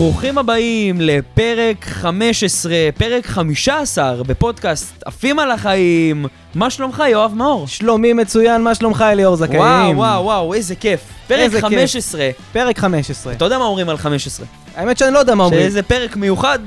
ברוכים הבאים לפרק 15, פרק 15 בפודקאסט עפים על החיים. מה שלומך, יואב מאור? שלומי מצוין, מה שלומך אליאור זכאים? וואו, וואו, וואו, איזה כיף. פרק איזה כיף. 15. פרק 15. אתה יודע מה אומרים על 15? האמת שאני לא יודע מה אומרים. שזה פרק מיוחד,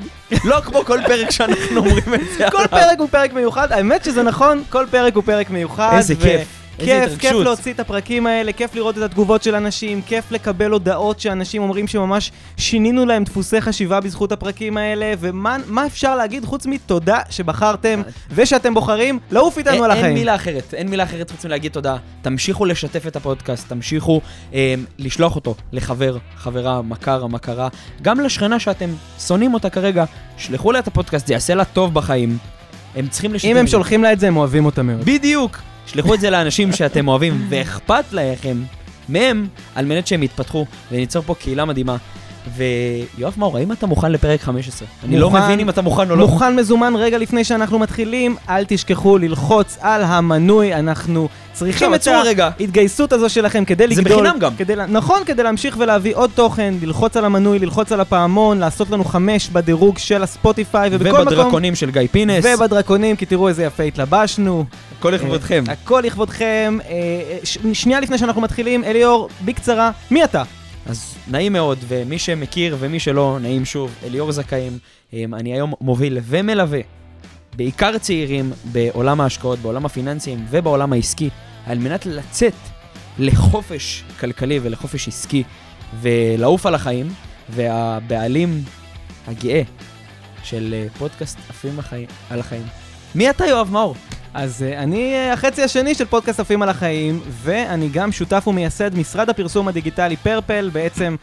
לא כמו כל פרק שאנחנו אומרים את זה. כל פרק הוא פרק מיוחד, האמת שזה נכון, כל פרק הוא פרק מיוחד. איזה ו- כיף, כיף, כיף. להוציא את הפרקים האלה, כיף לראות את התגובות של אנשים, כיף לקבל הודעות שאנשים אומרים שממש שינינו להם דפוסי חשיבה בזכות הפרקים האלה, ומה מה אפשר להגיד חוץ מתודה שבחרתם ושאתם בוחרים לעוף איתנו אין- על החיים. אין מילה אחרת, אין מילה אחרת חוץ מלהגיד תודה. תמשיכו לשתף את הפודקאסט, תמשיכו אה, לשלוח אותו לחבר, חברה, מכר, מכרה. גם לשכנה שאתם שונאים אותה כרגע, שלחו לה את הפודקאסט, זה יעשה לה טוב בחיים. הם צריכים לשתף. אם הם. שולחים לה את זה, הם אוהבים אותה מאוד. בדיוק. שלחו את זה לאנשים שאתם אוהבים ואכפת לכם מהם, על מנת שהם יתפתחו וניצור פה קהילה מדהימה. ויואב מאור, האם אתה מוכן לפרק 15? אני לא מוכן. מבין אם אתה מוכן או לא. מוכן מזומן רגע לפני שאנחנו מתחילים, אל תשכחו ללחוץ על המנוי, אנחנו צריכים את. ההתגייסות הזו שלכם כדי זה לגדול. בחינם גם. כדי, נכון, כדי להמשיך ולהביא עוד תוכן, ללחוץ על המנוי, ללחוץ על הפעמון, לעשות לנו חמש בדירוג של הספוטיפיי, ובכל מקום... ובדרקונים של גיא פינס. ובדרקונים, כי תראו איזה יפה התלבשנו. הכל לכבודכם. אה, הכל לכבודכם. אה, אה, שנייה לפני שאנחנו מתחילים, אליאור, בקצרה, מי אתה? אז נעים מאוד, ומי שמכיר ומי שלא, נעים שוב, אליאור זכאים. אמ, אני היום מוביל ומלווה בעיקר צעירים בעולם ההשקעות, בעולם הפיננסיים ובעולם העסקי, על מנת לצאת לחופש כלכלי ולחופש עסקי ולעוף על החיים, והבעלים הגאה של אה, פודקאסט עפים על החיים. מי אתה, יואב מאור? אז uh, אני uh, החצי השני של פודקאסט עפים על החיים, ואני גם שותף ומייסד משרד הפרסום הדיגיטלי פרפל. בעצם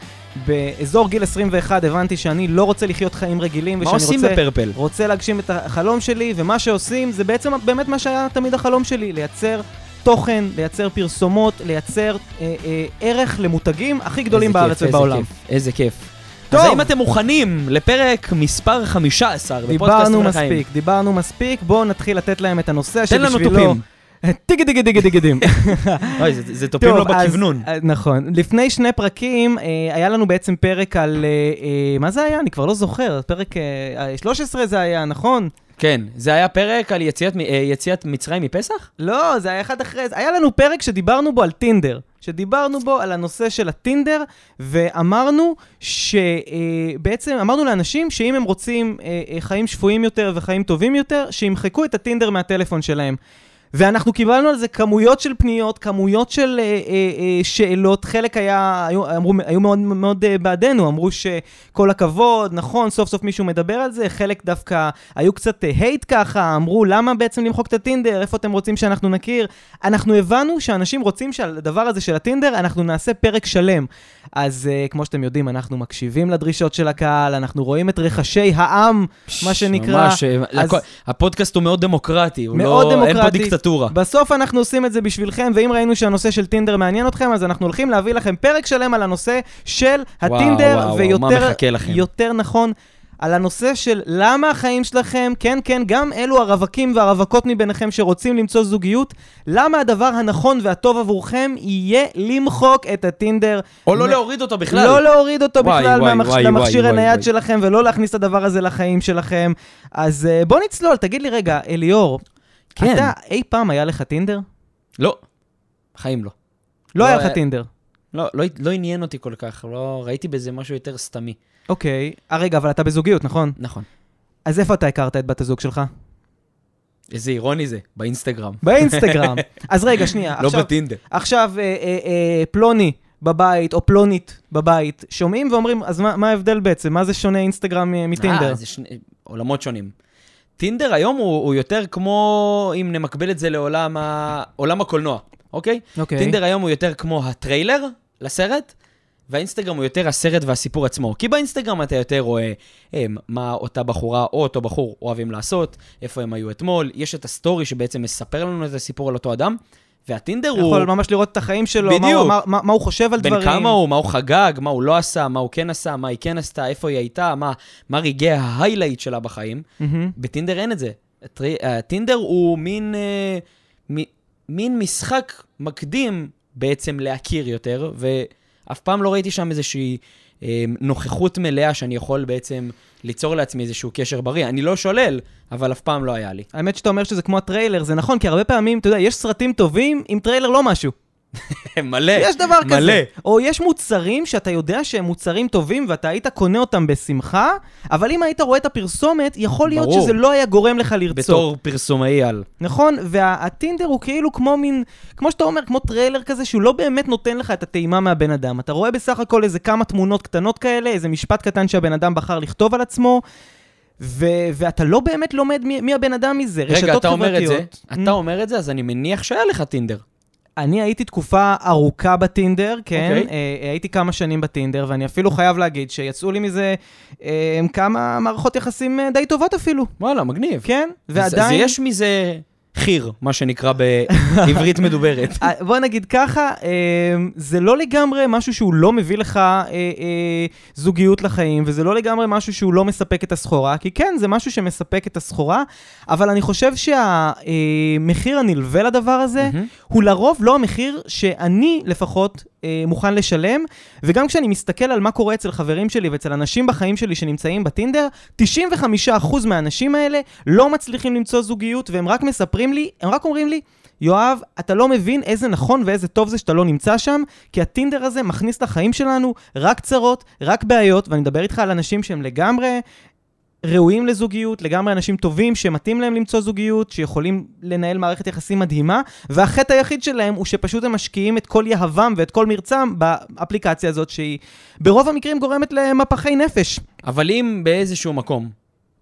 באזור גיל 21 הבנתי שאני לא רוצה לחיות חיים רגילים, מה ושאני עושים רוצה, בפרפל? רוצה להגשים את החלום שלי, ומה שעושים זה בעצם באמת מה שהיה תמיד החלום שלי, לייצר תוכן, לייצר פרסומות, לייצר אה, אה, ערך למותגים הכי גדולים איזה בארץ כיף, איזה ובעולם. כיף, איזה כיף. טוב. אז האם אתם מוכנים לפרק מספר 15 בפודקאסט דיברנו? מספיק, דיברנו מספיק, בואו נתחיל לתת להם את הנושא תן לנו שבשבילו... תופים. טיגי דיגי דיגי דיגי דים. אוי, זה- זה תופים טוב, לא בכוונון. אה, נכון. לפני שני פרקים, אה, היה לנו בעצם פרק על... אה, אה, מה זה היה? אני כבר לא זוכר. פרק אה, אה, 13 זה היה, נכון? כן, זה היה פרק על יציאת מצרים מפסח? לא, זה היה אחד אחרי זה. היה לנו פרק שדיברנו בו על טינדר. שדיברנו בו על הנושא של הטינדר, ואמרנו שבעצם אמרנו לאנשים שאם הם רוצים אה, אה, חיים שפויים יותר וחיים טובים יותר, שימחקו את הטינדר מהטלפון שלהם. ואנחנו קיבלנו על זה כמויות של פניות, כמויות של אה, אה, אה, שאלות, חלק היה, היו, אמרו, היו מאוד מאוד אה, בעדנו, אמרו שכל הכבוד, נכון, סוף סוף מישהו מדבר על זה, חלק דווקא היו קצת הייט ככה, אמרו למה בעצם למחוק את הטינדר, איפה אתם רוצים שאנחנו נכיר? אנחנו הבנו שאנשים רוצים שעל הדבר הזה של הטינדר, אנחנו נעשה פרק שלם. אז uh, כמו שאתם יודעים, אנחנו מקשיבים לדרישות של הקהל, אנחנו רואים את רחשי העם, מה שנקרא. ממש, אה, אז- הפודקאסט הוא מאוד דמוקרטי, הוא מאוד לא, אין פה דמוקרטי. דיקטטורה. בסוף אנחנו עושים את זה בשבילכם, ואם ראינו שהנושא של טינדר מעניין אתכם, אז אנחנו הולכים להביא לכם פרק שלם על הנושא של הטינדר, וואו, וואו, ויותר? יותר נכון, על הנושא של למה החיים שלכם, כן, כן, גם אלו הרווקים והרווקות מביניכם שרוצים למצוא זוגיות, למה הדבר הנכון והטוב עבורכם יהיה למחוק את הטינדר. או לא להוריד אותו בכלל. לא להוריד אותו וואי, בכלל וואי, מהמכ- וואי, למכשיר וואי, הנייד וואי. שלכם, ולא להכניס את הדבר הזה לחיים שלכם. אז uh, בוא נצלול, תגיד לי רגע, אליאור, כן. אתה אי פעם היה לך טינדר? לא, בחיים לא. לא לא היה לך טינדר. לא, לא, לא עניין אותי כל כך, לא ראיתי בזה משהו יותר סתמי. אוקיי. אה, רגע, אבל אתה בזוגיות, נכון? נכון. אז איפה אתה הכרת את בת הזוג שלך? איזה אירוני זה, באינסטגרם. באינסטגרם. אז רגע, שנייה. לא בטינדר. עכשיו אה, אה, אה, פלוני בבית, או פלונית בבית, שומעים ואומרים, אז מה מה ההבדל בעצם? מה זה שונה אינסטגרם מ- מטינדר? אה, זה שני, עולמות שונים. טינדר היום הוא, הוא יותר כמו, אם נמקבל את זה לעולם ה... עולם הקולנוע, אוקיי? אוקיי. טינדר היום הוא יותר כמו הטריילר לסרט, והאינסטגרם הוא יותר הסרט והסיפור עצמו. כי באינסטגרם אתה יותר רואה הם, מה אותה בחורה או אותו בחור אוהבים לעשות, איפה הם היו אתמול, יש את הסטורי שבעצם מספר לנו את הסיפור על אותו אדם, והטינדר הוא... יכול ממש לראות את החיים שלו, מה הוא, בדיוק. מה, מה, מה הוא חושב על בין דברים. כמה הוא, מה הוא חגג, מה הוא לא עשה, מה הוא כן עשה, מה היא כן עשתה, איפה היא הייתה, מה, מה רגעי ה highlight שלה בחיים. מהמם. בטינדר אין את זה. הטינדר הוא מין, אה, מ, מין משחק מקדים בעצם להכיר יותר, ואף פעם לא ראיתי שם איזושהי אה, נוכחות מלאה שאני יכול בעצם ליצור לעצמי איזשהו קשר בריא. אני לא שולל, אבל אף פעם לא היה לי. האמת שאתה אומר שזה כמו הטריילר, זה נכון, כי הרבה פעמים, אתה יודע, יש סרטים טובים עם טריילר לא משהו. מלא, יש דבר מלא. כזה. או יש מוצרים שאתה יודע שהם מוצרים טובים ואתה היית קונה אותם בשמחה, אבל אם היית רואה את הפרסומת, יכול להיות ברור. שזה לא היה גורם לך לרצות. בתור פרסומאי על. נכון? והטינדר הוא כאילו כמו מין, כמו שאתה אומר, כמו טריילר כזה, שהוא לא באמת נותן לך את הטעימה מהבן אדם. אתה רואה בסך הכל איזה כמה תמונות קטנות כאלה, איזה משפט קטן שהבן אדם בחר לכתוב על עצמו, ו- ואתה לא באמת לומד מי, מי הבן אדם מזה. רגע, רשתות אתה אומר את זה. אתה אומר את זה, אז אני מניח שהיה לך טינדר. אני הייתי תקופה ארוכה בטינדר, כן, אוקיי. אה, הייתי כמה שנים בטינדר, ואני אפילו חייב להגיד שיצאו לי מזה אה, כמה מערכות יחסים אה, די טובות אפילו, וואלה, מגניב. כן, אז- אז ועדיין... יש מזה חיר, מה שנקרא בעברית מדוברת. אה, בוא נגיד ככה, אה, זה לא לגמרי משהו שהוא לא מביא לך אה, זוגיות לחיים, וזה לא לגמרי משהו שהוא לא מספק את הסחורה, כי כן, זה משהו שמספק את הסחורה, אבל אני חושב שהמחיר הנלווה לדבר הזה. הוא לרוב לא המחיר שאני לפחות אה, מוכן לשלם, וגם כשאני מסתכל על מה קורה אצל חברים שלי ואצל אנשים בחיים שלי שנמצאים בטינדר, 95% מהאנשים האלה לא מצליחים למצוא זוגיות, והם רק מספרים לי, הם רק אומרים לי, יואב, אתה לא מבין איזה נכון ואיזה טוב זה שאתה לא נמצא שם, כי הטינדר הזה מכניס לחיים שלנו רק צרות, רק בעיות, ואני מדבר איתך על אנשים שהם לגמרי ראויים לזוגיות, לגמרי אנשים טובים שמתאים להם למצוא זוגיות, שיכולים לנהל מערכת יחסים מדהימה, והחטא היחיד שלהם הוא שפשוט הם משקיעים את כל יהבם ואת כל מרצם באפליקציה הזאת, שהיא ברוב המקרים גורמת למפחי נפש. אבל אם באיזשהו מקום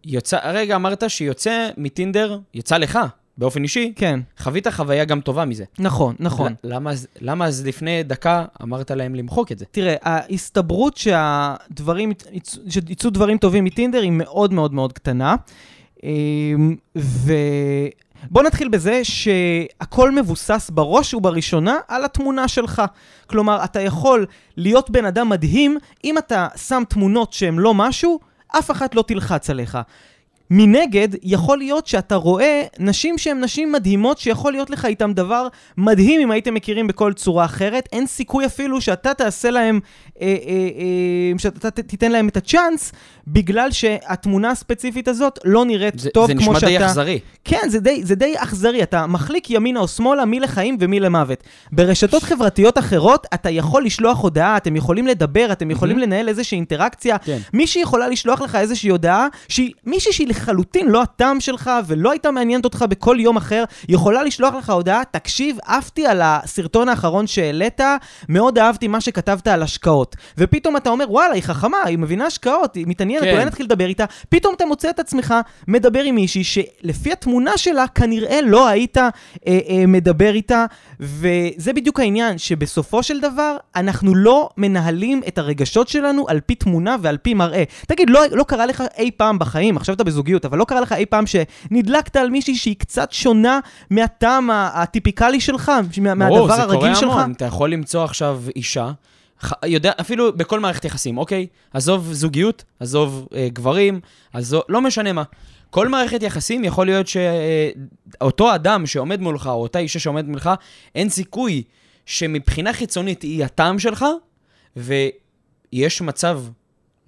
יוצא, הרגע אמרת שיוצא מטינדר, יצא לך, באופן אישי, כן, חווית חוויה גם טובה מזה. נכון, נכון. למה, למה אז לפני דקה אמרת להם למחוק את זה? תראה, ההסתברות שהדברים, יצ- שיצאו דברים טובים מטינדר היא מאוד מאוד מאוד קטנה. אמ, ובוא נתחיל בזה שהכל מבוסס בראש ובראשונה על התמונה שלך. כלומר, אתה יכול להיות בן אדם מדהים, אם אתה שם תמונות שהן לא משהו, אף אחת לא תלחץ עליך. מנגד, יכול להיות שאתה רואה נשים שהן נשים מדהימות, שיכול להיות לך איתן דבר מדהים אם הייתם מכירים בכל צורה אחרת. אין סיכוי אפילו שאתה תעשה להם, אה, אה, אה, שאתה תיתן להם את הצ'אנס, בגלל שהתמונה הספציפית הזאת לא נראית זה, טוב זה כמו נשמע שאתה... די אכזרי. כן, זה די, זה די אכזרי, אתה מחליק ימינה או שמאלה, מי לחיים ומי למוות. ברשתות חברתיות אחרות, אתה יכול לשלוח הודעה, אתם יכולים לדבר, אתם יכולים לנהל איזושהי אינטראקציה. כן. מישהי יכולה לשלוח לך איזושהי הודעה, שהיא מישהי שהיא לחלוטין לא הטעם שלך ולא הייתה מעניינת אותך בכל יום אחר, יכולה לשלוח לך הודעה, תקשיב, עפתי על הסרטון האחרון שהעלית, מאוד אהבתי מה שכתבת על השקעות. ופתאום אתה אומר, וואלה, היא חכמה, היא מבינה השקעות, היא מתעניינת, כן. אולי נתחיל לדבר איתה. פתאום אתה מוצא את עצמך מדבר עם מישהי שלפי התמונה שלה כנראה לא היית אה, אה, מדבר איתה, וזה בדיוק העניין, שבסופו של דבר אנחנו לא מנהלים את הרגשות שלנו על פי תמונה ועל פי מראה. תגיד, לא, לא קרה לך אי פעם בחיים, עכשיו אתה בזוגיות, אבל לא קרה לך אי פעם שנדלקת על מישהי שהיא קצת שונה מהטעם הטיפיקלי שלך, מה, ברור, מהדבר זה הרגיל קורה שלך? המון. אתה יכול למצוא עכשיו אישה, ח- יודע, אפילו בכל מערכת יחסים, אוקיי? עזוב זוגיות, עזוב אה, גברים, עזוב, לא משנה מה. כל מערכת יחסים יכול להיות שאותו אדם שעומד מולך, או אותה אישה שעומדת מולך, אין סיכוי שמבחינה חיצונית היא הטעם שלך, ויש מצב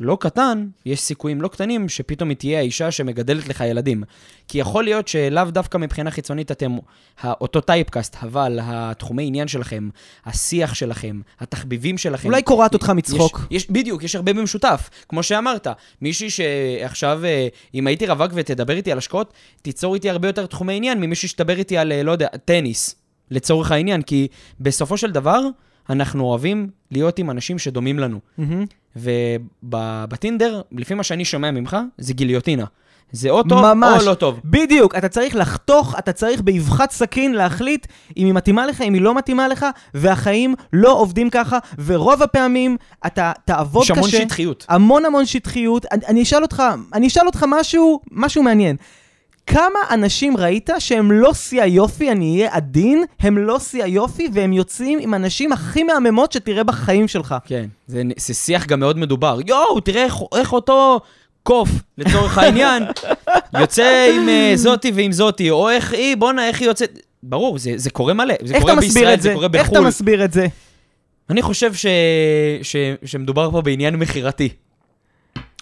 לא קטן, יש סיכויים לא קטנים שפתאום היא תהיה האישה שמגדלת לך ילדים. כי יכול להיות שלאו דווקא מבחינה חיצונית אתם אותו טייפקאסט, אבל התחומי עניין שלכם, השיח שלכם, התחביבים שלכם... אולי קורעת אותך מצחוק. יש, יש, בדיוק, יש הרבה במשותף. כמו שאמרת, מישהי שעכשיו, אה, אם הייתי רווק ותדבר איתי על השקעות, תיצור איתי הרבה יותר תחומי עניין ממישהי שתדבר איתי על, אה, לא יודע, טניס, לצורך העניין, כי בסופו של דבר, אנחנו אוהבים להיות עם אנשים שדומים לנו. מהמם. ובטינדר, לפי מה שאני שומע ממך, זה גיליוטינה. זה או טוב ממש. או לא טוב. בדיוק, אתה צריך לחתוך, אתה צריך באבחת סכין להחליט אם היא מתאימה לך, אם היא לא מתאימה לך, והחיים לא עובדים ככה, ורוב הפעמים אתה תעבוד יש קשה. המון שטחיות. המון המון שטחיות. אני, אני אשאל אותך, אני אשאל אותך משהו, משהו מעניין. כמה אנשים ראית שהם לא שיא היופי, אני אהיה עדין, הם לא שיא היופי, והם יוצאים עם הנשים הכי מהממות שתראה בחיים שלך. כן, זה, זה שיח גם מאוד מדובר. יואו, תראה איך, איך אותו קוף, לצורך העניין, יוצא עם uh, זאתי ועם זאתי, או איך היא, בואנה, איך היא יוצאת... ברור, זה, זה קורה מלא. זה קורה בישראל, זה? זה קורה איך אתה בחו"ל. מסביר את זה? אני חושב ש... ש... שמדובר פה בעניין מכירתי.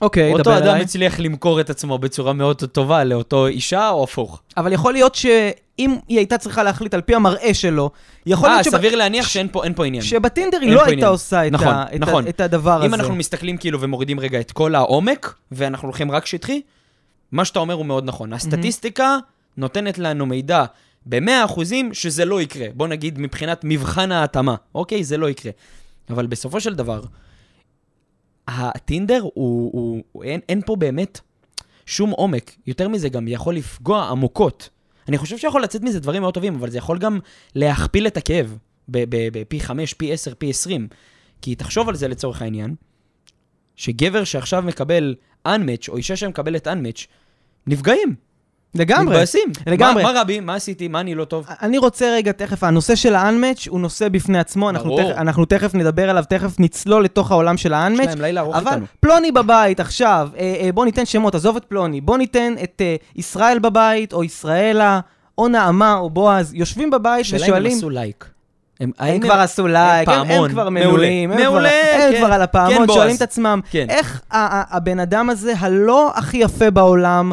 אוקיי, אותו דבר אדם אליי. הצליח למכור את עצמו בצורה מאוד טובה לאותו אישה, או הפוך. אבל יכול להיות שאם היא הייתה צריכה להחליט על פי המראה שלו, יכול אה, להיות שב- סביר להניח שאין פה, פה עניין. שבטינדר היא לא הייתה. עושה את, נכון, ה... את, נכון. את הדבר הזה. אם אנחנו מסתכלים כאילו ומורידים רגע את כל העומק, ואנחנו הולכים רק שטחי, מה שאתה אומר הוא מאוד נכון. הסטטיסטיקה נותנת לנו מידע ב-100% שזה לא יקרה. בוא נגיד מבחינת מבחן ההתאמה, אוקיי? זה לא יקרה. אבל בסופו של דבר, הטינדר הוא, הוא, הוא אין, אין פה באמת שום עומק. יותר מזה, גם יכול לפגוע עמוקות. אני חושב שיכול לצאת מזה דברים מאוד טובים, אבל זה יכול גם להכפיל את הכאב בפי 5, פי 10, פי 20. כי תחשוב על זה לצורך העניין, שגבר שעכשיו מקבל unmatch, או אישה שמקבלת unmatch, נפגעים. לגמרי. מתבאסים. לגמרי. מה, מה רבי? מה עשיתי? מה אני לא טוב? אני רוצה רגע, תכף, הנושא של ה-unmatch הוא נושא בפני עצמו, אנחנו. תכף, אנחנו תכף נדבר עליו, תכף נצלול לתוך העולם של יש ה-unmatch. להם לילה ארוך אבל איתנו. פלוני בבית עכשיו, אה, אה, בוא ניתן שמות, עזוב את פלוני, בוא ניתן את אה, ישראל בבית, או ישראלה, או נעמה, או בועז, יושבים בבית השאלה אם הם ושואלים... עשו לייק. הם, הם האם כבר עשו לייק, הם, הם פעמון, כבר. מנויים, הם, מעולה, כבר, הם כן. כבר על כן, הפעמון, בועז. שואלים את עצמם, כן. איך הבן אדם הזה, הלא הכי יפה בעולם,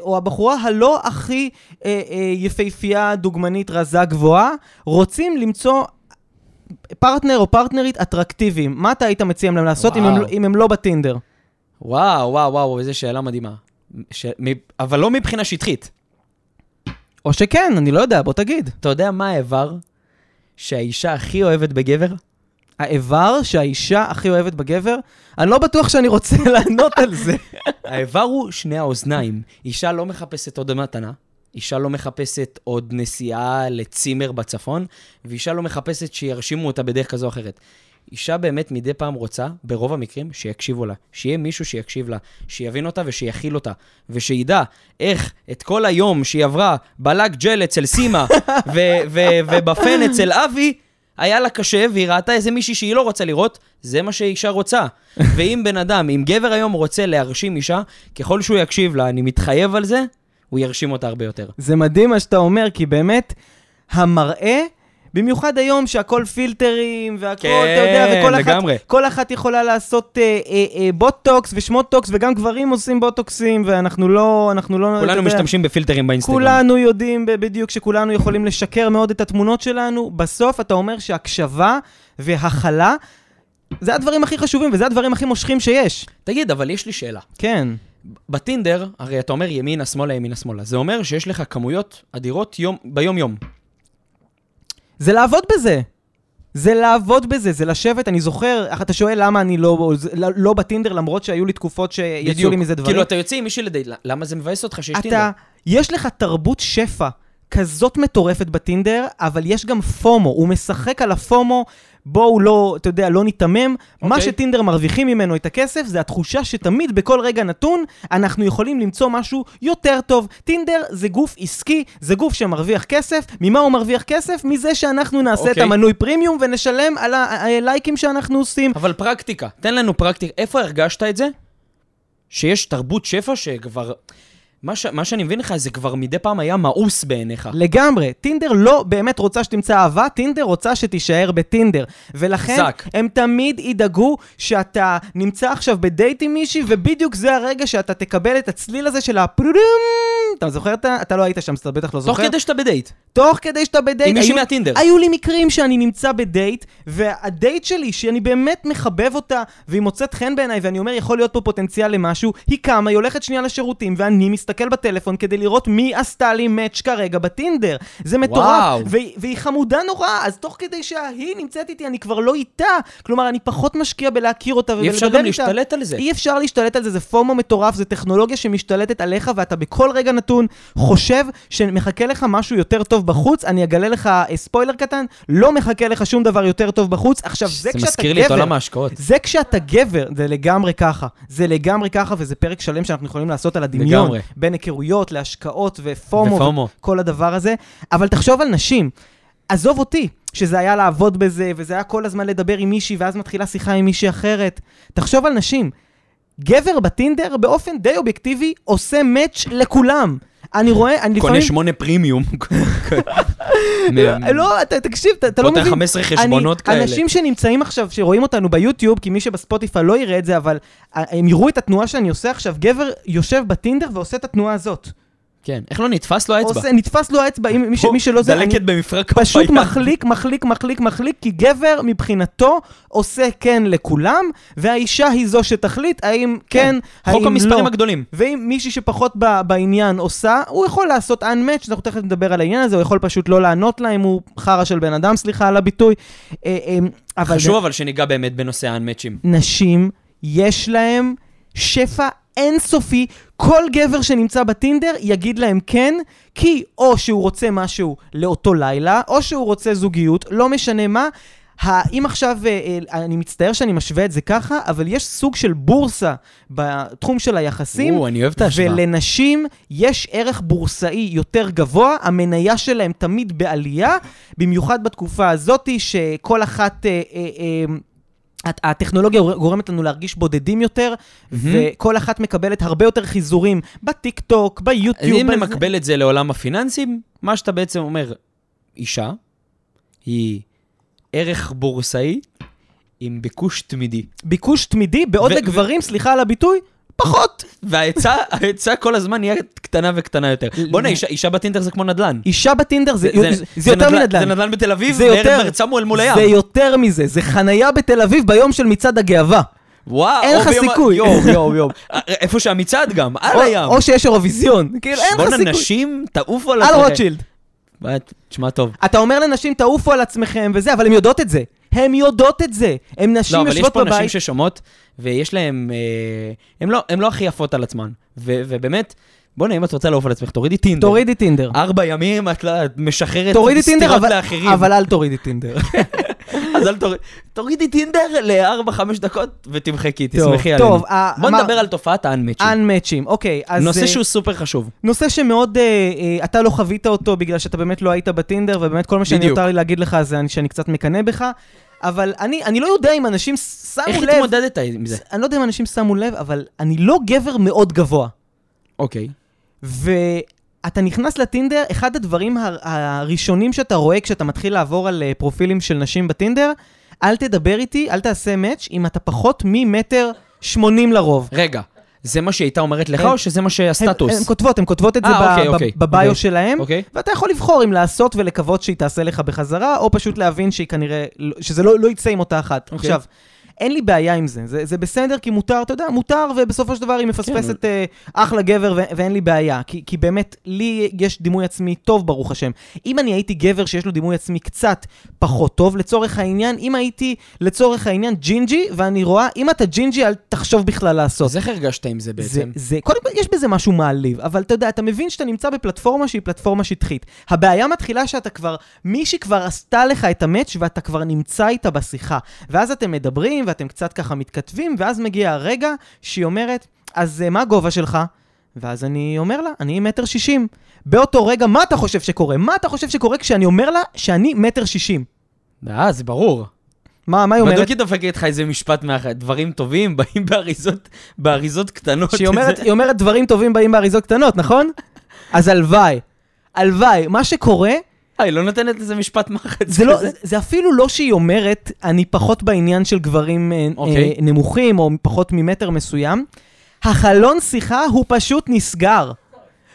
או הבחורה הלא הכי אה, אה, יפהפייה, דוגמנית, רזה, גבוהה, רוצים למצוא פרטנר או פרטנרית אטרקטיביים. מה אתה היית מציע להם לעשות אם הם, אם הם לא בטינדר? וואו, וואו, וואו, איזו שאלה מדהימה. ש... מ... אבל לא מבחינה שטחית. או שכן, אני לא יודע, בוא תגיד. אתה יודע מה האיבר שהאישה הכי אוהבת בגבר? האיבר שהאישה הכי אוהבת בגבר? אני לא בטוח שאני רוצה לענות על זה. האיבר הוא שני האוזניים. אישה לא מחפשת עוד מתנה, אישה לא מחפשת עוד נסיעה לצימר בצפון, ואישה לא מחפשת שירשימו אותה בדרך כזו או אחרת. אישה באמת מדי פעם רוצה, ברוב המקרים, שיקשיבו לה. שיהיה מישהו שיקשיב לה, שיבין אותה ושיכיל אותה, ושידע איך את כל היום שהיא עברה בלק ג'ל אצל סימה ובפן אצל אבי, היה לה קשה והיא ראתה איזה מישהי שהיא לא רוצה לראות, זה מה שאישה רוצה. ואם בן אדם, אם גבר היום רוצה להרשים אישה, ככל שהוא יקשיב לה, אני מתחייב על זה, הוא ירשים אותה הרבה יותר. זה מדהים מה שאתה אומר, כי באמת, המראה, במיוחד היום שהכל פילטרים, והכל, כן, אתה יודע, וכל לגמרי. אחת, כל אחת יכולה לעשות אה, אה, אה, בוטוקס ושמוטוקס, וגם גברים עושים בוטוקסים, ואנחנו לא, אנחנו לא, כולנו יודע, משתמשים בפילטרים באינסטגרם. כולנו יודעים בדיוק שכולנו יכולים לשקר מאוד את התמונות שלנו. בסוף אתה אומר שהקשבה והכלה, זה הדברים הכי חשובים וזה הדברים הכי מושכים שיש. תגיד, אבל יש לי שאלה. כן. בטינדר, הרי אתה אומר ימינה, שמאלה, ימינה, שמאלה. זה אומר שיש לך כמויות אדירות יום, ביום-יום. זה לעבוד בזה. זה לעבוד בזה, זה לשבת, אני זוכר, אתה שואל למה אני לא, לא, בטינדר, למרות שהיו לי תקופות שיצאו לי מזה דברים. כאילו, אתה יוצא עם מישהי לדייט, למה זה מבאס אותך שיש טינדר? אתה, יש לך תרבות שפע כזאת מטורפת בטינדר, אבל יש גם פומו, הוא משחק על הפומו, בואו לא, אתה יודע, לא ניתמם. מה אוקיי. שטינדר מרוויחים ממנו את הכסף, זה התחושה שתמיד בכל רגע נתון, אנחנו יכולים למצוא משהו יותר טוב. טינדר זה גוף עסקי, זה גוף שמרוויח כסף. ממה הוא מרוויח כסף? מזה שאנחנו נעשה את אוקיי. המנוי פרימיום ונשלם על הלייקים שאנחנו עושים. אבל פרקטיקה, תן לנו פרקטיקה. איפה הרגשת את זה? שיש תרבות שפע שכבר... מה, ש... מה שאני מבין לך, זה כבר מדי פעם היה מאוס בעיניך. לגמרי. טינדר לא באמת רוצה שתמצא אהבה, טינדר רוצה שתישאר בטינדר. ולכן, זק. הם תמיד ידאגו שאתה נמצא עכשיו בדייט עם מישהי, ובדיוק זה הרגע שאתה תקבל את הצליל הזה של הפרודם. אתה זוכר את ה... אתה לא היית שם, אז אתה בטח לא זוכר. תוך כדי שאתה בדייט. תוך כדי שאתה בדייט. עם מישהי מהטינדר. היו לי מקרים שאני נמצא בדייט, והדייט שלי, שאני באמת מחבב אותה, והיא מוצאת חן בעיניי, ואני אומר, יכול להיות פה פוטנציאל למשהו, היא קמה, היא הולכת שנייה לשירותים, ואני מסתכל בטלפון כדי לראות מי עשתה לי מאץ' כרגע בטינדר. זה מטורף. וואו. והיא, חמודה נורא, אז תוך כדי שהיא נמצאת איתי, אני כבר לא איתה. כלומר, אני פחות משקיע בלהכיר אותה אי ולדבר אפשר איתה. גם להשתלט על זה. אי אפשר להשתלט על זה, זה פומו מטורף, זה טכנולוגיה שמשתלטת עליך, ואתה בכל רגע נתון חושב שמחכה לך משהו יותר טוב בחוץ. אני אגלה לך אה, ספוילר קטן, לא מחכה לך שום דבר יותר טוב בחוץ. עכשיו, זה זה כשאתה מזכיר לי את גבר. עולם ההשקעות. זה כשאתה גבר, זה לגמרי ככה. זה לגמרי ככה, וזה פרק שלם שאנחנו יכולים לעשות על הדמיון. לגמרי. בין היכרויות להשקעות ופומו, ופומו. וכל הדבר הזה. אבל תחשוב על נשים. עזוב אותי, שזה היה לעבוד בזה, וזה היה כל הזמן לדבר עם מישהי, ואז מתחילה שיחה עם מישהי אחרת. תחשוב על נשים. גבר בטינדר, באופן די אובייקטיבי, עושה מאץ' לכולם. אני רואה, אני קונה לפעמים... שמונה פרימיום. לא, אתה תקשיב, אתה לא פותח מבין. 15 חשבונות כאלה. אנשים שנמצאים עכשיו, שרואים אותנו ביוטיוב, כי מי שבספוטיפיי לא יראה את זה, אבל אה, הם יראו את התנועה שאני עושה עכשיו, גבר יושב בטינדר ועושה את התנועה הזאת. כן, איך לא נתפס לו האצבע? עושה, נתפס לו האצבע, אם מי, ש, מי שלא זה, דלקת במפרק פשוט כף היד. מחליק, מחליק, מחליק, מחליק, כי גבר מבחינתו עושה כן לכולם, והאישה היא זו שתחליט האם כן, האם חוק לא. המספרים הגדולים. ואם מישהי שפחות ב- בעניין עושה, הוא יכול לעשות unmatch, אנחנו תכף נדבר על העניין הזה, הוא יכול פשוט לא לענות לה אם הוא חרא של בן אדם, סליחה על הביטוי. אה, אה, אבל חשוב אבל שניגע באמת בנושא האנמצ'ים. נשים, יש להם שפע אינסופי. כל גבר שנמצא בטינדר יגיד להם כן, כי או שהוא רוצה משהו לאותו לילה, או שהוא רוצה זוגיות, לא משנה מה. ה- אם עכשיו, אה, אה, אני מצטער שאני משווה את זה ככה, אבל יש סוג של בורסה בתחום של היחסים. או, אני אוהב את ההשוואה. ולנשים יש ערך בורסאי יותר גבוה, המניה שלהם תמיד בעלייה, במיוחד בתקופה הזאת שכל אחת... אה, אה, אה, הטכנולוגיה גורמת לנו להרגיש בודדים יותר, וכל אחת מקבלת הרבה יותר חיזורים בטיק טוק, ביוטיוב. אם בזה. נמקבל את זה לעולם הפיננסים, מה שאתה בעצם אומר, אישה היא ערך בורסאי עם ביקוש תמידי. ביקוש תמידי, בעוד ו- לגברים, סליחה על הביטוי, פחות. וההיצע ההיצע כל הזמן נהיה קטנה וקטנה יותר. בוא'נה, אישה- אישה בטינדר זה כמו נדל"ן. אישה בטינדר זה, זה, זה, יותר נדל"ן- מנדל"ן. זה נדל"ן בתל אביב, זה יותר- מרד סמואל מול הים. זה יותר מזה, זה חנייה בתל אביב ביום של מצעד הגאווה. וואו, אין לך סיכוי. יואו, יואו, יואו. איפה שהמצעד גם, על או, הים. או שיש אירוויזיון. כאילו, אין לך בוא'נה, סיכוי. נשים, תעופו על על. רוטשילד. וואי, תשמע טוב. אתה אומר לנשים, תעופו על עצמכם וזה, אבל הן יודעות את זה. הן יודעות את זה. הן נשים לא, אבל יש יושבות פה נשים בבית. ששומעות, ויש להן... אה, הן לא, לא הכי יפות על עצמן. ו- ובאמת, בוא'נה, אם את רוצה לעוף על עצמך, תורידי טינדר. תורידי טינדר. ארבע ימים את לא- משחררת תורידי סטירות אבל- לאחרים. אבל אל תורידי טינדר. אז אל תוריד... תורידי טינדר לארבע, חמש דקות ותמחקי, תשמחי עלינו. טוב, אה, בוא נדבר על תופעת האנמצ'ים. Unmatching, אוקיי. נושא אה, שהוא סופר חשוב. נושא שמאוד, אה, אתה לא חווית אותו בגלל שאתה באמת לא היית בטינדר, ובאמת כל מה שאני. יותר לי להגיד לך זה אני- שאני קצת מקנא בך, אבל אני, אני לא יודע אם אנשים שמו איך לב, התמודדת עם זה? אני לא יודע אם אנשים שמו לב, אבל אני לא גבר מאוד גבוה. אוקיי. ואתה נכנס לטינדר, אחד הדברים הר- הראשונים שאתה רואה כשאתה מתחיל לעבור על אה, פרופילים של נשים בטינדר, אל תדבר איתי, אל תעשה מאץ' אם אתה פחות ממטר שמונים לרוב. רגע, זה מה שהיא הייתה אומרת לך, או שזה מה שהסטטוס? הן כותבות, הן כותבות את זה אה, אוקיי, אוקיי, בביו אוקיי. אוקיי. ואתה יכול לבחור אם לעשות ולקוות שהיא תעשה לך בחזרה, או פשוט להבין שהיא כנראה, לא- שזה לא, לא יצא עם אותה אחת. עכשיו, אין לי בעיה עם זה. זה, זה בסדר, כי מותר, אתה יודע, מותר, ובסופו של דבר היא מפספסת כן. אה, אחלה גבר, ו- ואין לי בעיה. כי, כי באמת, לי יש דימוי עצמי טוב, ברוך השם. אם אני הייתי גבר שיש לו דימוי עצמי קצת פחות טוב, לצורך העניין, אם הייתי לצורך העניין ג'ינג'י, ואני רואה, אם אתה ג'ינג'י, אל תחשוב בכלל לעשות. אז איך הרגשת עם זה זה, בעצם? זה, קודם כל, יש בזה משהו מעליב, אבל אתה יודע, אתה מבין שאתה נמצא בפלטפורמה שהיא פלטפורמה שטחית. הבעיה מתחילה שאתה כבר, מישהי כבר עשתה לך את ה match ואתה כבר נמצא איתה בשיחה. ואז אתם מדברים, ואתם קצת ככה מתכתבים, ואז מגיע הרגע שהיא אומרת, אז אה, מה הגובה שלך? ואז אני אומר לה, אני מטר שישים. באותו רגע, מה אתה חושב שקורה? מה אתה חושב שקורה כשאני אומר לה שאני מטר שישים? אה, זה ברור. מה, מה היא אומרת? בדיוק היא דופקת לך איזה משפט מאחד, דברים טובים באים באריזות, באריזות קטנות. שהיא אומרת, היא אומרת דברים טובים באים באריזות קטנות, נכון? אז הלוואי. הלוואי. מה שקורה, היא לא נותנת לזה משפט מאחד. זה, לא, זה, אפילו לא שהיא אומרת, אני פחות בעניין של גברים אה, אוקיי. אה, נמוכים, או פחות ממטר מסוים. החלון שיחה הוא פשוט נסגר.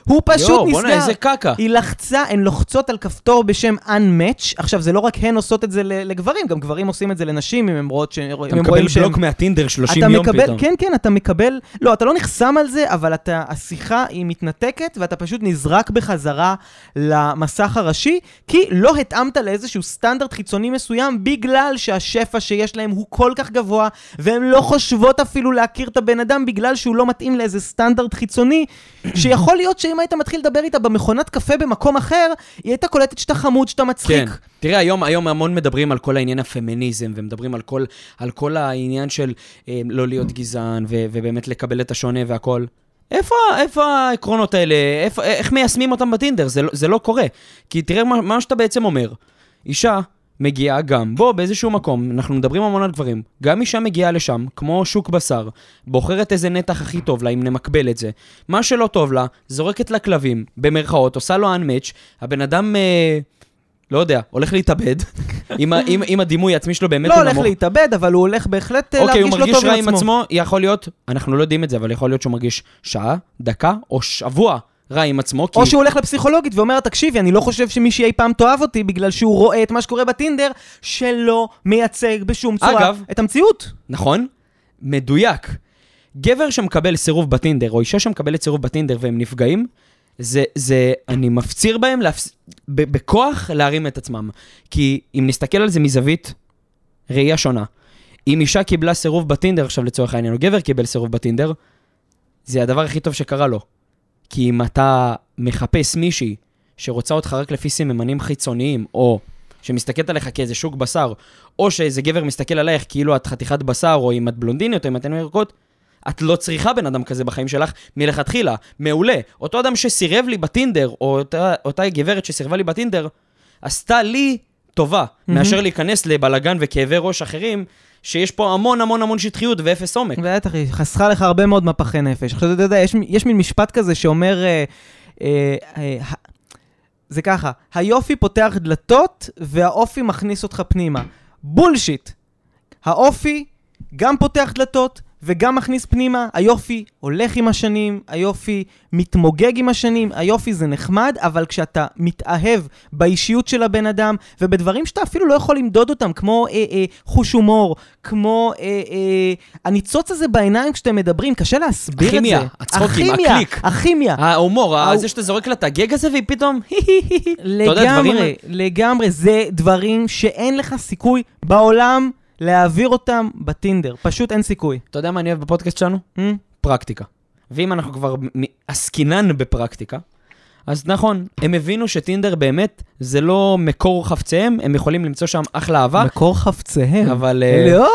הוא פשוט יואו, נסגר. בואנה, איזה קקה. היא לחצה, הן לוחצות על כפתור בשם Unmatch. עכשיו, זה לא רק הן עושות את זה לגברים, גם גברים עושים את זה לנשים, אם הם רואות ש... אתה מקבל שהם- בלוק מהטינדר 30 אתה יום מקבל, פתאום. כן, כן, אתה מקבל, לא, אתה לא נחסם על זה, אבל אתה, השיחה היא מתנתקת, ואתה פשוט נזרק בחזרה למסך הראשי, כי לא התאמת לאיזשהו סטנדרט חיצוני מסוים, בגלל שהשפע שיש להם הוא כל כך גבוה, והן לא חושבות אפילו להכיר את הבן אדם, בגלל שהוא לא מתאים לאיזה סטנדרט חיצוני, שיכול להיות שאם היית מתחיל לדבר איתה במכונת קפה במקום אחר, היא הייתה קולטת שאתה חמוד, שאתה מצחיק. כן. תראה, היום, היום המון מדברים על כל העניין הפמיניזם, ומדברים על כל, על כל העניין של אה, לא להיות גזען, ו, ובאמת לקבל את השונה והכל. איפה, איפה העקרונות האלה? איפה, איך מיישמים אותם בטינדר? זה, לא- זה לא קורה. כי תראה מה, מה שאתה בעצם אומר. אישה מגיעה גם, בוא, באיזשהו מקום, אנחנו מדברים המון על גברים, גם אישה מגיעה לשם, כמו שוק בשר, בוחרת איזה נתח הכי טוב לה, אם נמקבל את זה. מה שלא טוב לה, זורקת לה כלבים, במרכאות, עושה לו unmatch, הבן אדם... אה, לא יודע, הולך להתאבד, אם אם- אם הדימוי העצמי שלו באמת לא הוא הולך נמוך. להתאבד, אבל הוא הולך בהחלט אה, אוקיי, הוא להרגיש לא מרגיש טוב רע עם עם עצמו. עצמו, יכול להיות, אנחנו לא יודעים את זה, אבל יכול להיות שהוא מרגיש שעה, דקה או שבוע רע עם עצמו, כי... או שהוא הולך לפסיכולוגית ואומר, תקשיבי, אני לא חושב שמישהי אי פעם תאהב אותי בגלל שהוא רואה את מה שקורה בטינדר, שלא מייצג בשום צורה אגב- את המציאות. נכון? מדויק. גבר שמקבל סירוב בטינדר, או אישה שמקבלת סירוב בטינדר והם נפגעים, זה, זה, אני מפציר בהם להפס... ב- בכוח להרים את עצמם. כי אם נסתכל על זה מזווית ראייה שונה, אם אישה קיבלה סירוב בטינדר, עכשיו לצורך העניין, או גבר קיבל סירוב בטינדר, זה הדבר הכי טוב שקרה לו. כי אם אתה מחפש מישהי שרוצה אותך רק לפי סממנים חיצוניים, או שמסתכלת עליך כאיזה שוק בשר, או שאיזה גבר מסתכל עלייך כאילו את חתיכת בשר, או אם את בלונדינית, או אם את אין ירקות, את לא צריכה בן אדם כזה בחיים שלך מלכתחילה. מעולה. אותו אדם שסירב לי בטינדר, או אותה, אותה גברת שסירבה לי בטינדר, עשתה לי טובה, מהמם. מאשר להיכנס לבלגן וכאבי ראש אחרים, שיש פה המון המון המון שטחיות ואפס עומק. בטח, היא חסכה לך הרבה מאוד מפחי נפש. עכשיו, אתה יודע, יש, יש מין משפט כזה שאומר, אה, אה, אה, זה ככה, היופי פותח דלתות והאופי מכניס אותך פנימה. בולשיט. האופי גם פותח דלתות וגם מכניס פנימה, היופי הולך עם השנים, היופי מתמוגג עם השנים, היופי זה נחמד, אבל כשאתה מתאהב באישיות של הבן אדם, ובדברים שאתה אפילו לא יכול למדוד אותם, כמו אה, אה, חוש הומור, כמו אה, אה, הניצוץ הזה בעיניים כשאתם מדברים, קשה להסביר הכימיה, את זה. הצחוקים, הכימיה, הקליק. הכימיה. ההומור, ההוא- זה שאתה זורק לה את הגג הזה והיא פתאום... לגמרי, לגמרי. זה דברים שאין לך סיכוי בעולם להעביר אותם בטינדר. פשוט אין סיכוי. אתה יודע מה אני אוהב בפודקאסט שלנו? Hmm? פרקטיקה. ואם אנחנו כבר עסקינן בפרקטיקה, אז נכון, הם הבינו שטינדר באמת זה לא מקור חפציהם, הם יכולים למצוא שם אחלה אהבה, מקור חפציהם. אבל... ליאור,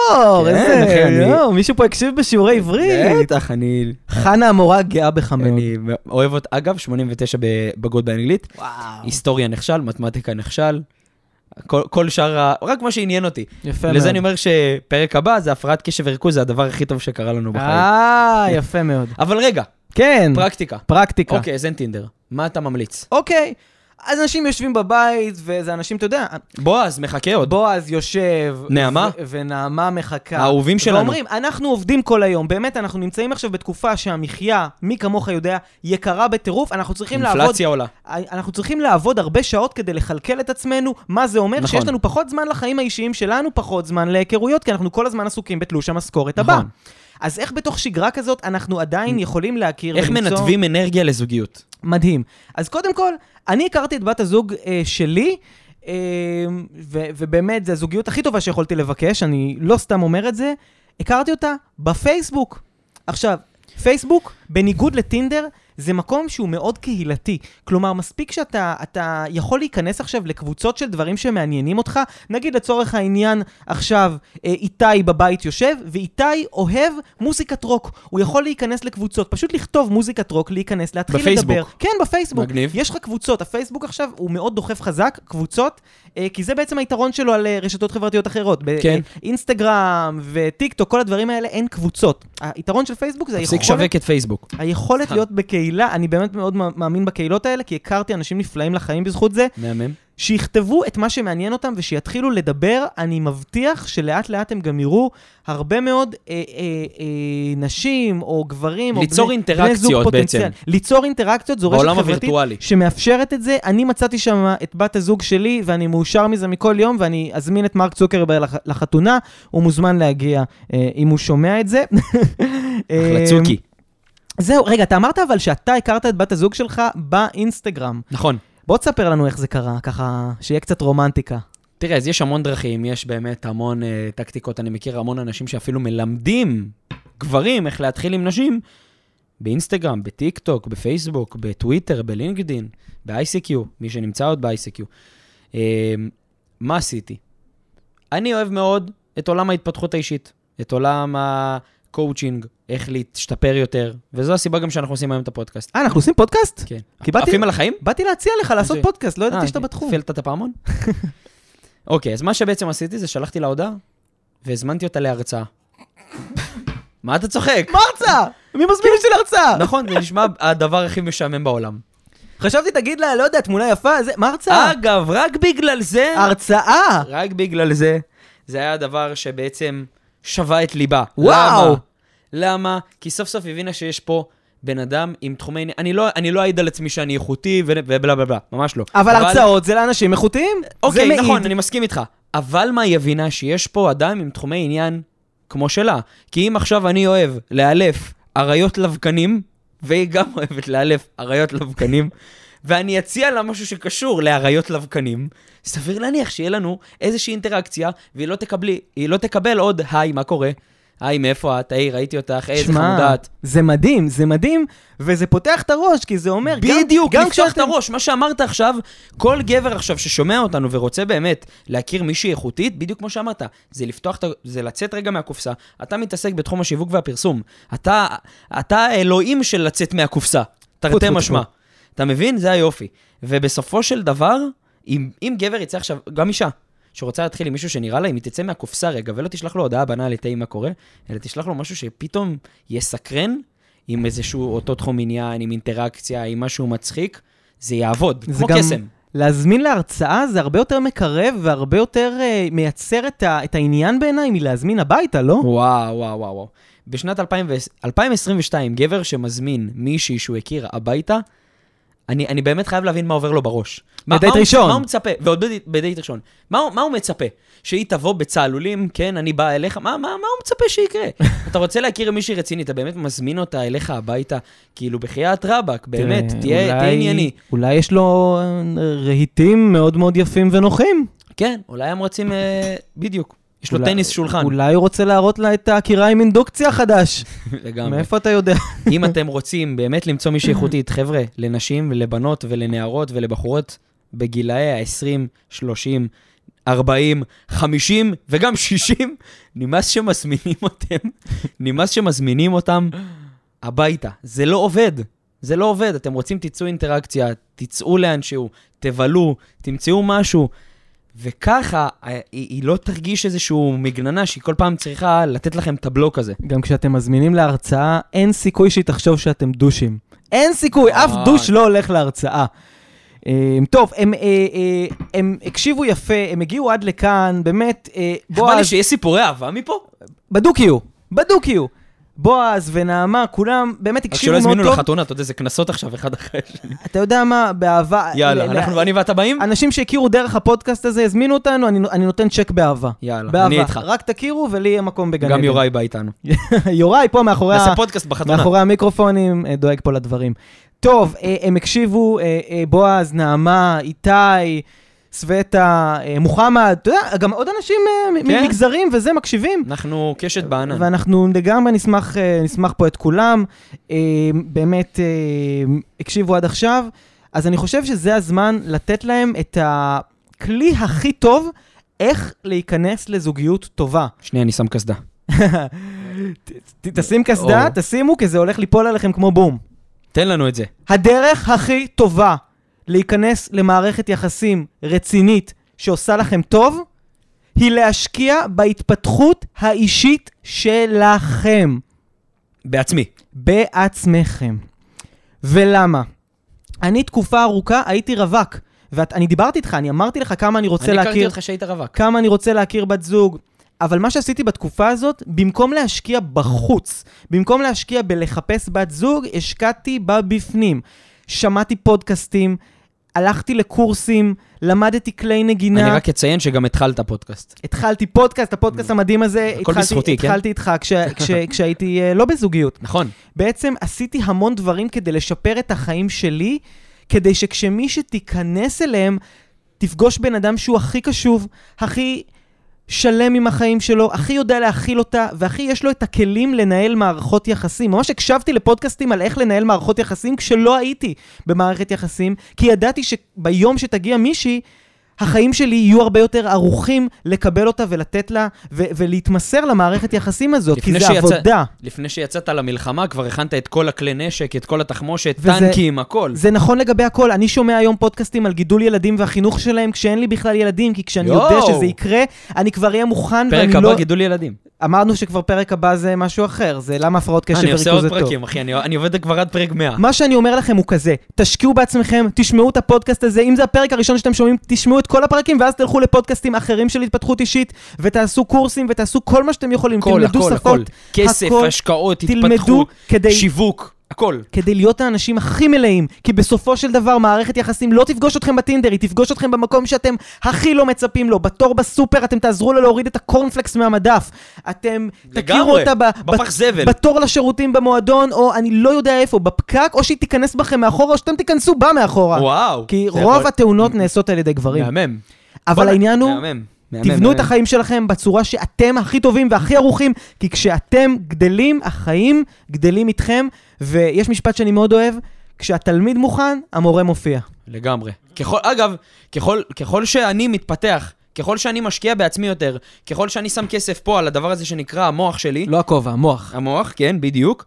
כן, איזה... אחי, אני- מישהו פה הקשיב בשיעורי עברית. בטח, אני... חנה המורה גאה בך מאוד. אני אוהב אותה, אגב, 89 בבגרות באנגלית, וואו. היסטוריה נכשל, מתמטיקה נכשל, כל, כל שאר ה... רק מה שעניין אותי. יפה מאוד. לזה אני אומר שפרק הבא זה הפרעת קשב וריכוז, זה הדבר הכי טוב שקרה לנו בחיים. אה, יפה מאוד. אבל רגע, כן, פרקטיקה. פרקטיקה. אוקיי, אז אין טינדר. מה אתה ממליץ? אוקיי. אז אנשים יושבים בבית, וזה אנשים, אתה יודע, בועז, מחכה עוד. בועז יושב, נעמה? ו- ונעמה מחכה. האהובים שלנו. ואומרים, אנחנו עובדים כל היום, באמת, אנחנו נמצאים עכשיו בתקופה שהמחיה, מי כמוך יודע, יקרה בטירוף, אנחנו צריכים לעבוד... אינפלציה עולה. אנחנו צריכים לעבוד הרבה שעות כדי לכלכל את עצמנו, מה זה אומר? נכון. שיש לנו פחות זמן לחיים האישיים שלנו, פחות זמן להיכרויות, כי אנחנו כל הזמן עסוקים בתלוש המשכורת הבא. אז איך בתוך שגרה כזאת אנחנו עדיין יכולים להכיר איך ולמצוא... מנתבים אנרגיה לזוגיות? מדהים. אז קודם כל, אני הכרתי את בת הזוג אה, שלי, אה, ו- ובאמת, זו הזוגיות הכי טובה שיכולתי לבקש, אני לא סתם אומר את זה, הכרתי אותה בפייסבוק. עכשיו, פייסבוק, בניגוד לטינדר, זה מקום שהוא מאוד קהילתי. כלומר, מספיק שאתה אתה יכול להיכנס עכשיו לקבוצות של דברים שמעניינים אותך. נגיד לצורך העניין, עכשיו אה, איתי בבית יושב, ואיתי אוהב מוזיקת רוק. הוא יכול להיכנס לקבוצות, פשוט לכתוב מוזיקת רוק, להיכנס, להתחיל בפייסבוק. לדבר. כן, בפייסבוק. מגניב. יש לך קבוצות, הפייסבוק עכשיו הוא מאוד דוחף חזק, קבוצות, אה, כי זה בעצם היתרון שלו על אה, רשתות חברתיות אחרות. כן. באינסטגרם וטיק טוק, כל הדברים האלה, אין קבוצות. היתרון של פייסבוק זה תפסיק היכולת... לשווק את פייסבוק. היכולת. להיות בקהילה, אני באמת מאוד מאמין בקהילות האלה, כי הכרתי אנשים נפלאים לחיים בזכות זה, מהמם. שיכתבו את מה שמעניין אותם ושיתחילו לדבר, אני מבטיח שלאט לאט הם גם יראו הרבה מאוד אה, אה, אה, נשים או גברים, ליצור או בני, אינטראקציות בני זוג פוטנציאל. בעצם. ליצור אינטראקציות, זו רשת חברתית הווירטואלי. שמאפשרת את זה. אני מצאתי שם את בת הזוג שלי, ואני מאושר מזה מכל יום, ואני אזמין את מרק צוקרברג לח- לחתונה, הוא מוזמן להגיע אה, אם הוא שומע את זה. אחלה צוקי. זהו, רגע, אתה אמרת אבל שאתה הכרת את בת הזוג שלך באינסטגרם. נכון. בוא תספר לנו איך זה קרה, ככה, שיהיה קצת רומנטיקה. תראה, אז יש המון דרכים, יש באמת המון אה, טקטיקות. אני מכיר המון אנשים שאפילו מלמדים גברים איך להתחיל עם נשים באינסטגרם, בטיק טוק, בפייסבוק, בטוויטר, בלינקדין, ב-ICQ, מי שנמצא עוד ב-ICQ. אה, מה עשיתי? אני אוהב מאוד את עולם ההתפתחות האישית, את עולם הקואוצ'ינג, איך להשתפר יותר, וזו הסיבה גם שאנחנו עושים היום את הפודקאסט. אה, אנחנו עושים פודקאסט? כן. כי באתי- עפים על החיים? באתי להציע לך לעשות פודקאסט, לא ידעתי אה, שאתה בתחום. הפעלת את הפעמון? אוקיי, אז מה שבעצם עשיתי זה שלחתי לה הודעה, והזמנתי אותה להרצאה. מה אתה צוחק? מרצה! מי מזמין אותי להרצאה? נכון, זה נשמע הדבר הכי משעמם בעולם. חשבתי, תגיד לה, לא יודע, תמונה יפה, זה, מה הרצאה? אגב, רק בגלל זה, הרצאה! רק בגלל זה, זה היה הדבר שבעצם שווה את ליבה. וואו. למה? למה? כי סוף סוף הבינה שיש פה בן אדם עם תחומי... אני לא, אני לא אעיד על עצמי שאני איכותי ו- ובלה בלה בלה, ממש לא. אבל הרצאות זה לאנשים איכותיים. זה אוקיי, מעיד. נכון, אני מסכים איתך. אבל מה היא הבינה? שיש פה אדם עם תחומי עניין כמו שלה. כי אם עכשיו אני אוהב לאלף אריות לבקנים, והיא גם אוהבת לאלף אריות לבקנים, ואני אציע לה משהו שקשור לאריות לבקנים, סביר להניח שיהיה לנו איזושהי אינטראקציה, והיא לא, תקבלי, לא תקבל עוד, היי, מה קורה? היי, מאיפה את? היי, ראיתי אותך, איזה חמודה את. זה מדהים, זה מדהים, וזה פותח את הראש, כי זה אומר, גם- בדיוק, גם לפתוח את הראש. מה שאמרת עכשיו, כל גבר עכשיו ששומע אותנו ורוצה באמת להכיר מישהי איכותית, בדיוק כמו שאמרת, זה לפתוח. זה לצאת רגע מהקופסה. אתה מתעסק בתחום השיווק והפרסום. אתה, אתה האלוהים של לצאת מהקופסה. תרתי משמע. טפו. אתה מבין? זה היופי. ובסופו של דבר, אם, אם גבר יצא עכשיו, גם אישה, שרוצה להתחיל עם מישהו שנראה לה, אם היא תצא מהקופסה רגע ולא תשלח לו הודעה בנאלית, היי, מה קורה, אלא תשלח לו משהו שפתאום יסקרן, עם איזשהו אותו תחום עניין, עם אינטראקציה, עם משהו מצחיק, זה יעבוד, זה כמו גם- קסם. להזמין להרצאה זה הרבה יותר מקרב והרבה יותר אה, מייצר את, ה, את העניין בעיניי מלהזמין הביתה, לא? וואו, וואו, וואו, וואו. בשנת 2000 ו- 2022, גבר שמזמין מישהי שהוא הכיר הביתה, אני, אני באמת חייב להבין מה עובר לו בראש. בדייט ראשון. מה הוא מצפה? ועוד בדייט, ראשון. מה, מה הוא מצפה? שהיא תבוא בצהלולים, כן, אני בא אליך, מה, מה, מה הוא מצפה שיקרה? אתה רוצה להכיר מישהי רצינית, אתה באמת מזמין אותה אליך הביתה, כאילו בחייאת רבאק, באמת, תהיה, תהיה ענייני. אולי יש לו אה, רהיטים מאוד מאוד יפים ונוחים. כן, אולי הם רוצים, אה, בדיוק. יש לו טניס שולחן, אולי הוא רוצה להראות לה את הקירה עם אינדוקציה חדש. לגמרי. מאיפה אתה יודע? אם אתם רוצים באמת למצוא מישהי איכותית, חבר'ה, לנשים ולבנות ולנערות ולבחורות בגילאי ה-20, 30, 40, 50 וגם 60, נמאס שמזמינים אותם, נמאס שמזמינים אותם הביתה. זה לא עובד. זה לא עובד. אתם רוצים, תצאו אינטראקציה, תצאו לאנשהו, תבלו, תמצאו משהו. וככה, אה, היא, היא לא תרגיש איזשהו מגננה שהיא כל פעם צריכה לתת לכם את הבלוק הזה. גם כשאתם מזמינים להרצאה, אין סיכוי שהיא תחשוב שאתם דושים. אין סיכוי, אף אה. דוש לא הולך להרצאה. אה, טוב, הם, אה, אה, הם הקשיבו יפה, הם הגיעו עד לכאן, באמת, אה, איך בא לי בועז, שיש סיפורי אהבה מפה? בדוק-יו, בדוק-יו. בועז ונעמה, כולם באמת רק הקשיבו שלא מאוד הזמינו טוב. לחתונה, אתה יודע, זה קנסות עכשיו אחד אחרי השני. אתה יודע מה, באהבה... יאללה, אנחנו ואני ואתה באים? אנשים שהכירו דרך הפודקאסט הזה, הזמינו אותנו, אני, אני נותן צ'ק באהבה. יאללה, באהבה. אני איתך. רק תכירו ולי יהיה מקום בגן גם. יוראי בא איתנו. יוראי פה מאחורי. נעשה פודקאסט בחתונה. מאחורי המיקרופונים, אה, דואג פה לדברים. טוב, אה, הם הקשיבו, אה, בועז, נעמה, איתי, סווטה, אה, מוחמד, אתה יודע, גם עוד אנשים אה, כן. ממגזרים וזה מקשיבים. אנחנו קשת בענן. ואנחנו לגמרי נשמח, אה, נשמח פה את כולם. אה, באמת, אה, הקשיבו עד עכשיו. אז אני חושב שזה הזמן לתת להם את הכלי הכי טוב איך להיכנס לזוגיות טובה. שנייה, אני שם קסדה. תשים קסדה. תשימו, כי זה הולך ליפול עליכם כמו בום. תן לנו את זה. הדרך הכי טובה להיכנס למערכת יחסים רצינית שעושה לכם טוב, היא להשקיע בהתפתחות האישית שלכם, בעצמי. בעצמכם. ולמה? אני תקופה ארוכה הייתי רווק, ואני דיברתי איתך, אני אמרתי לך כמה אני רוצה אני הכרתי להכיר, אותך שהיית רווק. כמה אני רוצה להכיר בת זוג. אבל מה שעשיתי בתקופה הזאת, במקום להשקיע בחוץ, במקום להשקיע בלחפש בת זוג, השקעתי בה בפנים. שמעתי פודקאסטים, הלכתי לקורסים, למדתי כלי נגינה. אני רק אציין שגם התחלת פודקאסט. התחלתי פודקאסט, הפודקאסט המדהים הזה, הכל התחלתי, בזכותי, כן? התחלתי איתך כש, כש, כשהייתי אה, לא בזוגיות. נכון. בעצם עשיתי המון דברים כדי לשפר את החיים שלי, כדי שכשמי שתיכנס אליהם, תפגוש בן אדם שהוא הכי קשוב, הכי שלם עם החיים שלו, הכי יודע להכיל אותה, והכי יש לו את הכלים לנהל מערכות יחסים. ממש הקשבתי לפודקאסטים על איך לנהל מערכות יחסים כשלא הייתי במערכת יחסים, כי ידעתי שביום שתגיע מישהי, החיים שלי יהיו הרבה יותר ערוכים לקבל אותה ולתת לה, ו- ולהתמסר למערכת יחסים הזאת, כי זה שיצא- עבודה. לפני שיצאת למלחמה, כבר הכנת את כל הכלי נשק, את כל התחמושת, וזה- טנקים, הכל. זה נכון לגבי הכל. אני שומע היום פודקאסטים על גידול ילדים והחינוך שלהם כשאין לי בכלל ילדים, כי כשאני. יודע שזה יקרה, אני כבר אהיה מוכן פרק הבא, לא... גידול ילדים. אמרנו שכבר פרק הבא זה משהו אחר, זה למה הפרעות קשב אני עושה וריכוז עוד זה טוב. פרקים, אחי, אני- אני עובד כבר עד פרק 100. מה שאני אומר לכם הוא כזה, תשקיעו בעצמכם, תשמעו את הפודקאסט הזה, אם זה הפרק הראשון שאתם שומעים, תשמעו את כל הפרקים, ואז תלכו לפודקאסטים אחרים של התפתחות אישית, ותעשו קורסים, ותעשו כל מה שאתם יכולים, הכל, תלמדו הכל, שפות, הכל. כסף, הכל. השקעות, תלמדו התפתחות, כדי, שיווק, הכל. כדי להיות האנשים הכי מלאים, כי בסופו של דבר מערכת יחסים לא תפגוש אתכם בטינדר, היא תפגוש אתכם במקום שאתם הכי לא מצפים לו, בתור בסופר אתם תעזרו לה להוריד את הקורנפלקס מהמדף, אתם תכירו לגמרי, אותה ב- בפח זבל. בתור לשירותים במועדון, או אני לא יודע איפה, בפקק, או שהיא תיכנס בכם מאחורה, או שאתם תיכנסו בה מאחורה. וואו. כי רוב יכול- התאונות נעשות על ידי גברים. מהמם. אבל העניין הוא, מהמם. תבנו את. החיים שלכם בצורה שאתם הכי טובים והכי ערוכים, כי כשאתם גדלים, החיים גדלים איתכם, ויש משפט שאני מאוד אוהב, כשהתלמיד מוכן, המורה מופיע. לגמרי. ככל, אגב, ככל, ככל שאני מתפתח, ככל שאני משקיע בעצמי יותר, ככל שאני שם כסף פה על הדבר הזה שנקרא המוח שלי, לא הכובע, המוח. המוח, כן, בדיוק,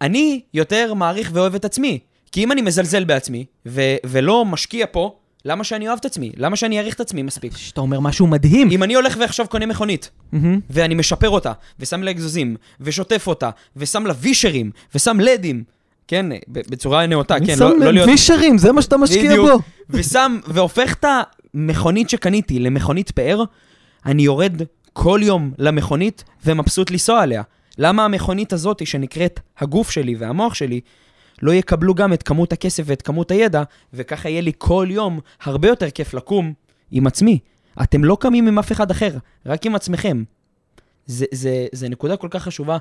אני יותר מעריך ואוהב את עצמי. כי אם אני מזלזל בעצמי, ו- ולא משקיע פה, למה שאני אוהב את עצמי? למה שאני אעריך את עצמי מספיק? שאתה אומר משהו מדהים. אם אני הולך ועכשיו קונה מכונית, מהמם. ואני משפר אותה, ושם לה אגזוזים, ושוטף אותה, ושם לה וישרים, ושם לדים, כן, בצורה נאותה, כן, לא, לא להיות... וישרים, זה מה שאתה משקיע בדיוק. בו. ושם, והופך את המכונית שקניתי למכונית פאר, אני יורד כל יום למכונית ומבסוט לנסוע עליה. למה המכונית הזאת, שנקראת הגוף שלי והמוח שלי, לא יקבלו גם את כמות הכסף ואת כמות הידע, וככה יהיה לי כל יום הרבה יותר כיף לקום עם עצמי. אתם לא קמים עם אף אחד אחר, רק עם עצמכם. זה, זה, זה נקודה כל כך חשובה,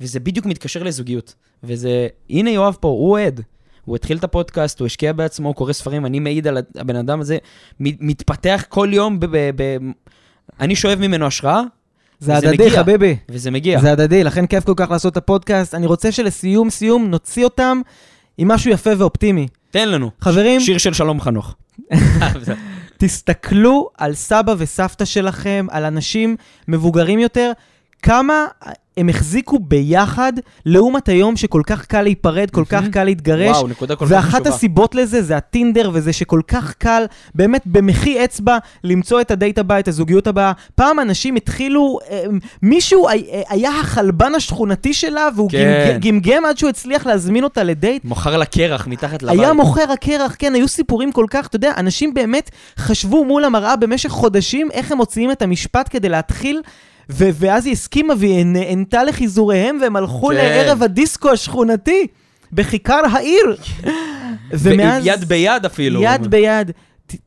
וזה בדיוק מתקשר לזוגיות. וזה, הנה יואב פה, הוא אוהד. הוא התחיל את הפודקאסט, הוא השקיע בעצמו, הוא קורא ספרים, אני מעיד על הבן אדם הזה, מת- מתפתח כל יום, ב- ב- ב- אני שואב ממנו השראה, זה הדדי. חביבי. וזה מגיע. זה הדדי, לכן כיף כל כך לעשות את הפודקאסט. אני רוצה שלסיום סיום נוציא אותם עם משהו יפה ואופטימי. תן לנו. חברים, שיר של שלום חנוך. תסתכלו על סבא וסבתא שלכם, על אנשים מבוגרים יותר, כמה הם החזיקו ביחד, לעומת היום שכל כך קל להיפרד, כל כך. קל להתגרש. וואו, נקודה כל כך ואחת חשובה. הסיבות לזה זה הטינדר, וזה שכל כך קל, באמת במחי אצבע, למצוא את הדייט הבא, את הזוגיות הבאה. פעם אנשים התחילו, אה, מישהו הי- היה החלבן השכונתי שלה, והוא כן. גמגם עד שהוא הצליח להזמין אותה לדייט. מוכר לה קרח מתחת לבית. היה מוכר הקרח, כן, היו סיפורים כל כך, אתה יודע, אנשים באמת חשבו מול המראה במשך חודשים איך הם מוציאים את המשפט כדי להתחיל, ו- ואז היא הסכימה והיא נענתה לחיזוריהם, והם הלכו כן. לערב הדיסקו השכונתי בכיכר העיר. ומאז... יד ביד אפילו. יד ביד.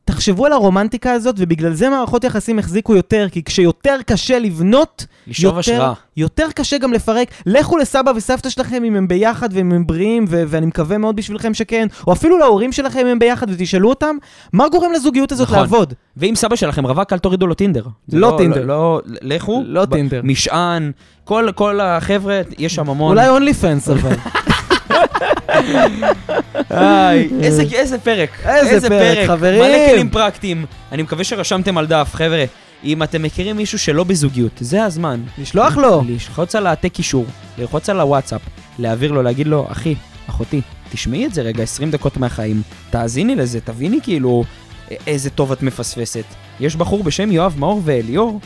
תחשבו על הרומנטיקה הזאת, ובגלל זה מערכות יחסים החזיקו יותר, כי כשיותר קשה לבנות, לשאוב יותר, השראה. יותר קשה גם לפרק. לכו לסבא וסבתא שלכם אם הם ביחד והם הם בריאים, ו- ואני מקווה מאוד בשבילכם שכן, או אפילו להורים שלכם אם הם ביחד ותשאלו אותם, מה גורם לזוגיות הזאת נכון. לעבוד? ואם סבא שלכם רווק, אל תורידו לו טינדר. זה לא טינדר. לא, לא, לכו. לא ב- טינדר. משען, כל, כל החבר'ה, יש שם המון. אולי אונלי פנס אבל. איזה, איזה פרק. איזה פרק, חברים. מלא כלים פרקטיים. אני מקווה שרשמתם על דף, חבר'ה. אם אתם מכירים מישהו שלא בזוגיות, זה הזמן. לשלוח לו. ללחוץ על העתק קישור, ללחוץ על הוואטסאפ, להעביר לו, להגיד לו, אחי, אחותי, תשמעי את זה רגע 20 דקות מהחיים, תאזיני לזה, תביני כאילו איזה טוב את מפספסת. יש בחור בשם יואב מאור ואליאור,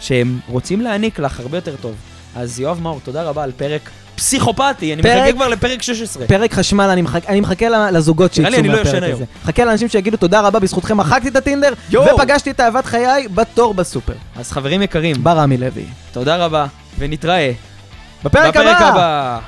שהם רוצים להעניק לך הרבה יותר טוב. אז יואב מאור, תודה רבה על פרק פסיכופתי, אני פרק- מחכה כבר לפרק 16. פרק חשמל, אני מחכה, אני מחכה ל- לזוגות נראה לי שיצאו אני לא מהפרק ישן הזה. היום. מחכה לאנשים שיגידו תודה רבה, בזכותכם מחקתי את הטינדר, יואו. ופגשתי את אהבת חיי בתור בסופר. אז חברים יקרים, בר רמי לוי. תודה רבה, ונתראה בפרק! הבא.